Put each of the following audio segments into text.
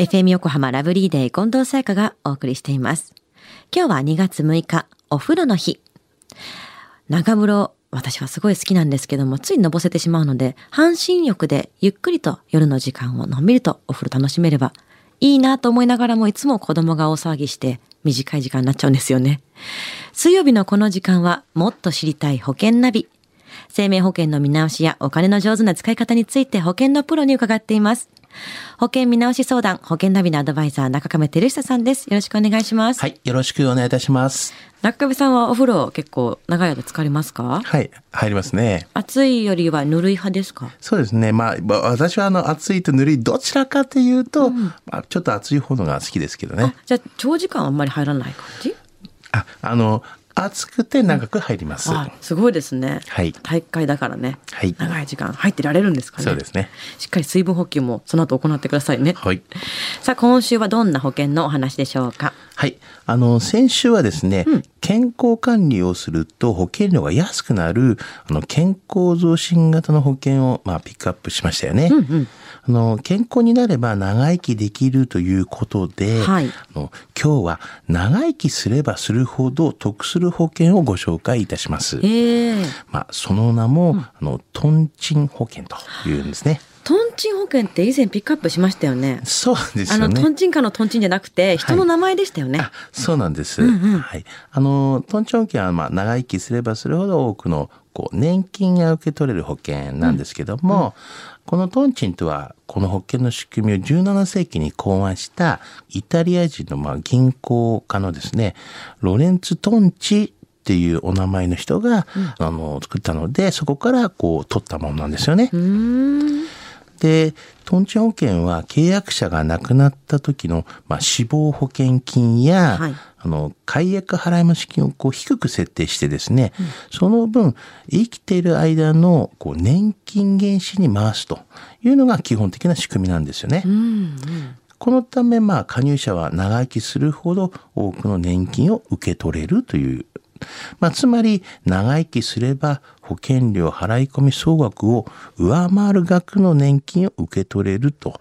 FM 横浜ラブリーデー近藤沙耶香がお送りしています。今日は2月6日、お風呂の日。長風呂、私はすごい好きなんですけども、ついのぼせてしまうので、半身浴でゆっくりと夜の時間をのんびりとお風呂楽しめればいいなと思いながらもいつも子供が大騒ぎして短い時間になっちゃうんですよね。水曜日のこの時間はもっと知りたい保険ナビ。生命保険の見直しやお金の上手な使い方について保険のプロに伺っています。保険見直し相談、保険ナビのアドバイザー、中亀照久さんです。よろしくお願いします。はい、よろしくお願いいたします。中亀さんはお風呂結構長い間浸かりますか？はい、入りますね。暑いよりはぬるい派ですか？そうですね。まあ、まあ私はあの、暑いとぬるい、どちらかというと、まあ、ちょっと暑い方のが好きですけどね。じゃあ長時間あんまり入らない感じ？あ、あの、暑くて長く入ります。あ、すごいですね。はい大会だからね。はい長い時間入ってられるんですかね。そうですね。しっかり水分補給もその後行ってくださいね。はい。さあ、今週はどんな保険のお話でしょうか？はい。あの、先週はですね、健康管理をすると保険料が安くなる、あの、健康増進型の保険を、まあ、ピックアップしましたよね。あの、健康になれば長生きできるということで、はいあの今日は長生きすればするほど得する保険をご紹介いたします。ええまあ、その名も、あの、トンチン保険というんですね。トンチン保険って以前ピックアップしましたよね。そうですあの。トンチンカのトンチンじゃなくて、人の名前でしたよね。あそうなんです。はい。あの、トンチョン保険は、まあ、長生きすればするほど多くの、こう、年金が受け取れる保険なんですけども、このトンチンとは、この保険の仕組みを17世紀に考案した、イタリア人の、まあ、銀行家のですね、ロレンツ・トンチっていうお名前の人が、あの、作ったので、そこから、こう、取ったものなんですよね。で、トンチン保険は契約者が亡くなった時の、まあ、死亡保険金や、はいあの、解約払い増し金をこう低く設定してですね、その分、生きている間のこう年金原資に回すというのが基本的な仕組みなんですよね。うんうん。このため、まあ、加入者は長生きするほど多くの年金を受け取れるという。まあ、つまり、長生きすれば保険料払い込み総額を上回る額の年金を受け取れると。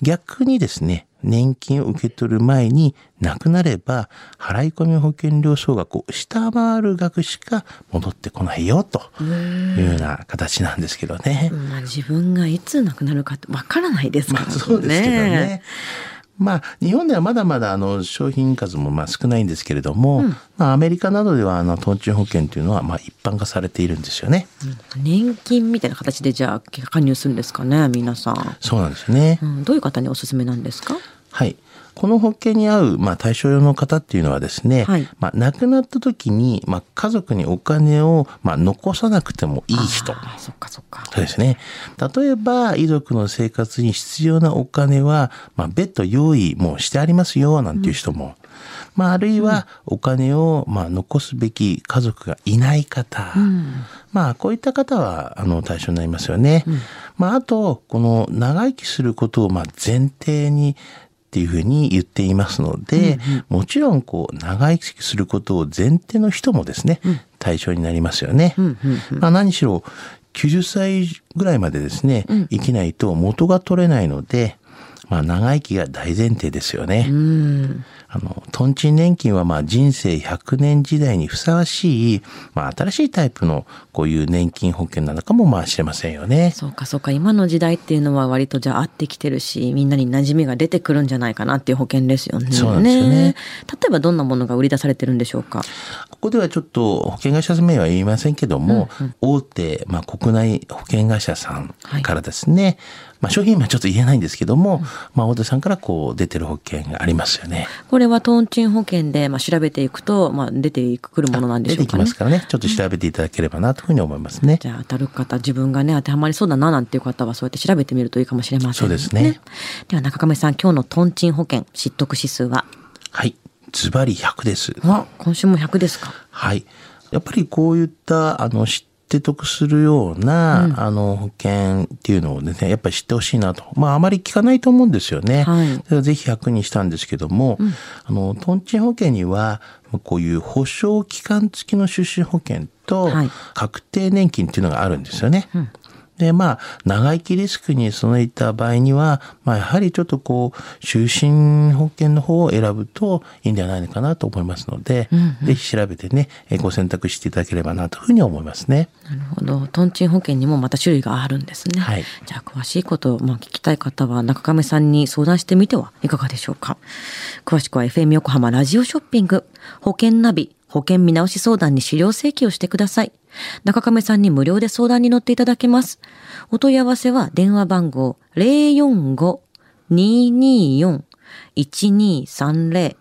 逆にですね、年金を受け取る前に亡くなれば払い込み保険料総額を下回る額しか戻ってこないよというような形なんですけどね。まあ、自分がいつ亡くなるかわからないですからまあそうですけどね。まあ日本ではまだまだあの商品数もまあ少ないんですけれども、まあアメリカなどではあのトンチン保険というのはまあ一般化されているんですよね。年金みたいな形でじゃあ加入するんですかね、皆さん。そうなんですね。うん、どういう方におすすめなんですか？はい。この保険に合う、まあ、対象用の方っていうのはですね、はいまあ、亡くなった時に、まあ、家族にお金を、まあ、残さなくてもいい人。あそっかそっか。そうですね。例えば、遺族の生活に必要なお金は、まあ、別途用意もうしてありますよ、なんていう人も。まあ、あるいは、お金を、まあ、残すべき家族がいない方。まあ、こういった方は、あの、対象になりますよね。まあ、あと、この、長生きすることを、まあ、前提に、っていうふうに言っていますので、もちろん、こう、長生きすることを前提の人もですね、対象になりますよね。まあ、何しろ、90歳ぐらいまでですね、生きないと元が取れないので、まあ、長生きが大前提ですよね。うん。あの、トンチン年金はまあ人生100年時代にふさわしい、まあ新しいタイプのこういう年金保険なのかもまあ知れませんよね。そうかそうか。今の時代っていうのは割とじゃあ合ってきてるし、みんなに馴染みが出てくるんじゃないかなっていう保険ですよね。そうなんですよね例えばどんなものが売り出されてるんでしょうか？ここではちょっと保険会社名は言いませんけども、大手、まあ、国内保険会社さんからですね、まあ、商品名はちょっと言えないんですけども、まあ、大手さんからこう出てる保険がありますよね。これはトンチン保険で、まあ、調べていくと、まあ、出てくるものなんでしょうかね出てきます。からね、ちょっと調べていただければなというふうに思いますね。じゃあ当たる方、自分がね、当てはまりそうだななんていう方はそうやって調べてみるといいかもしれませんそうですね。では中亀さん、今日のトンチン保険、知得指数は？はい。ズバリ100です。あ、今週も100ですか？はい。やっぱりこういった、あの、知って得するような、あの、保険っていうのをね、やっぱり知ってほしいなと。まあ、あまり聞かないと思うんですよね。はいぜひ100にしたんですけども、あの、トンチン保険には、こういう保証期間付きの出資保険と、はい確定年金っていうのがあるんですよね。で、まあ、長生きリスクに備えた場合には、まあ、やはりちょっとこう、就寝保険の方を選ぶといいんではないのかなと思いますので、うんうんぜひ調べてね、えご選択していただければなというふうに思いますね。なるほど。トンチン保険にもまた種類があるんですね。はいじゃあ、詳しいことを、まあ、聞きたい方は、中亀さんに相談してみてはいかがでしょうか。詳しくは FM 横浜ラジオショッピング、保険ナビ、保険見直し相談に資料請求をしてください。中亀さんに無料で相談に乗っていただけます。お問い合わせは電話番号045-224-1230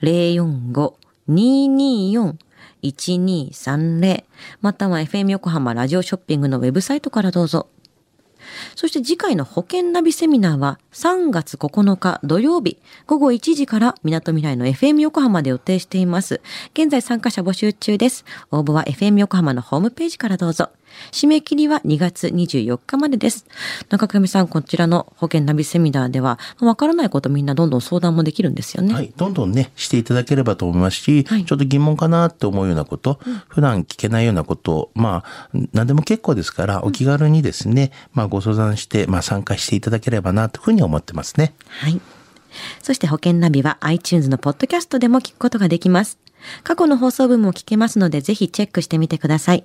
045-224-1230または FM 横浜ラジオショッピングのウェブサイトからどうぞ。そして次回の保険ナビセミナーは3月9日土曜日午後1時から港未来の FM 横浜で予定しています。現在参加者募集中です。応募は FM 横浜のホームページからどうぞ。締め切りは2月24日までです。中上さん、こちらの保険ナビセミナーでは、わからないことみんなどんどん相談もできるんですよね。はい。どんどんね、していただければと思いますし、はいちょっと疑問かなって思うようなこと、普段聞けないようなこと、まあ、何でも結構ですから、お気軽にですね、まあ、ご相談して、まあ、参加していただければなというふうに思ってますね。はい。そして保険ナビは iTunes のポッドキャストでも聞くことができます。過去の放送分も聞けますのでぜひチェックしてみてください。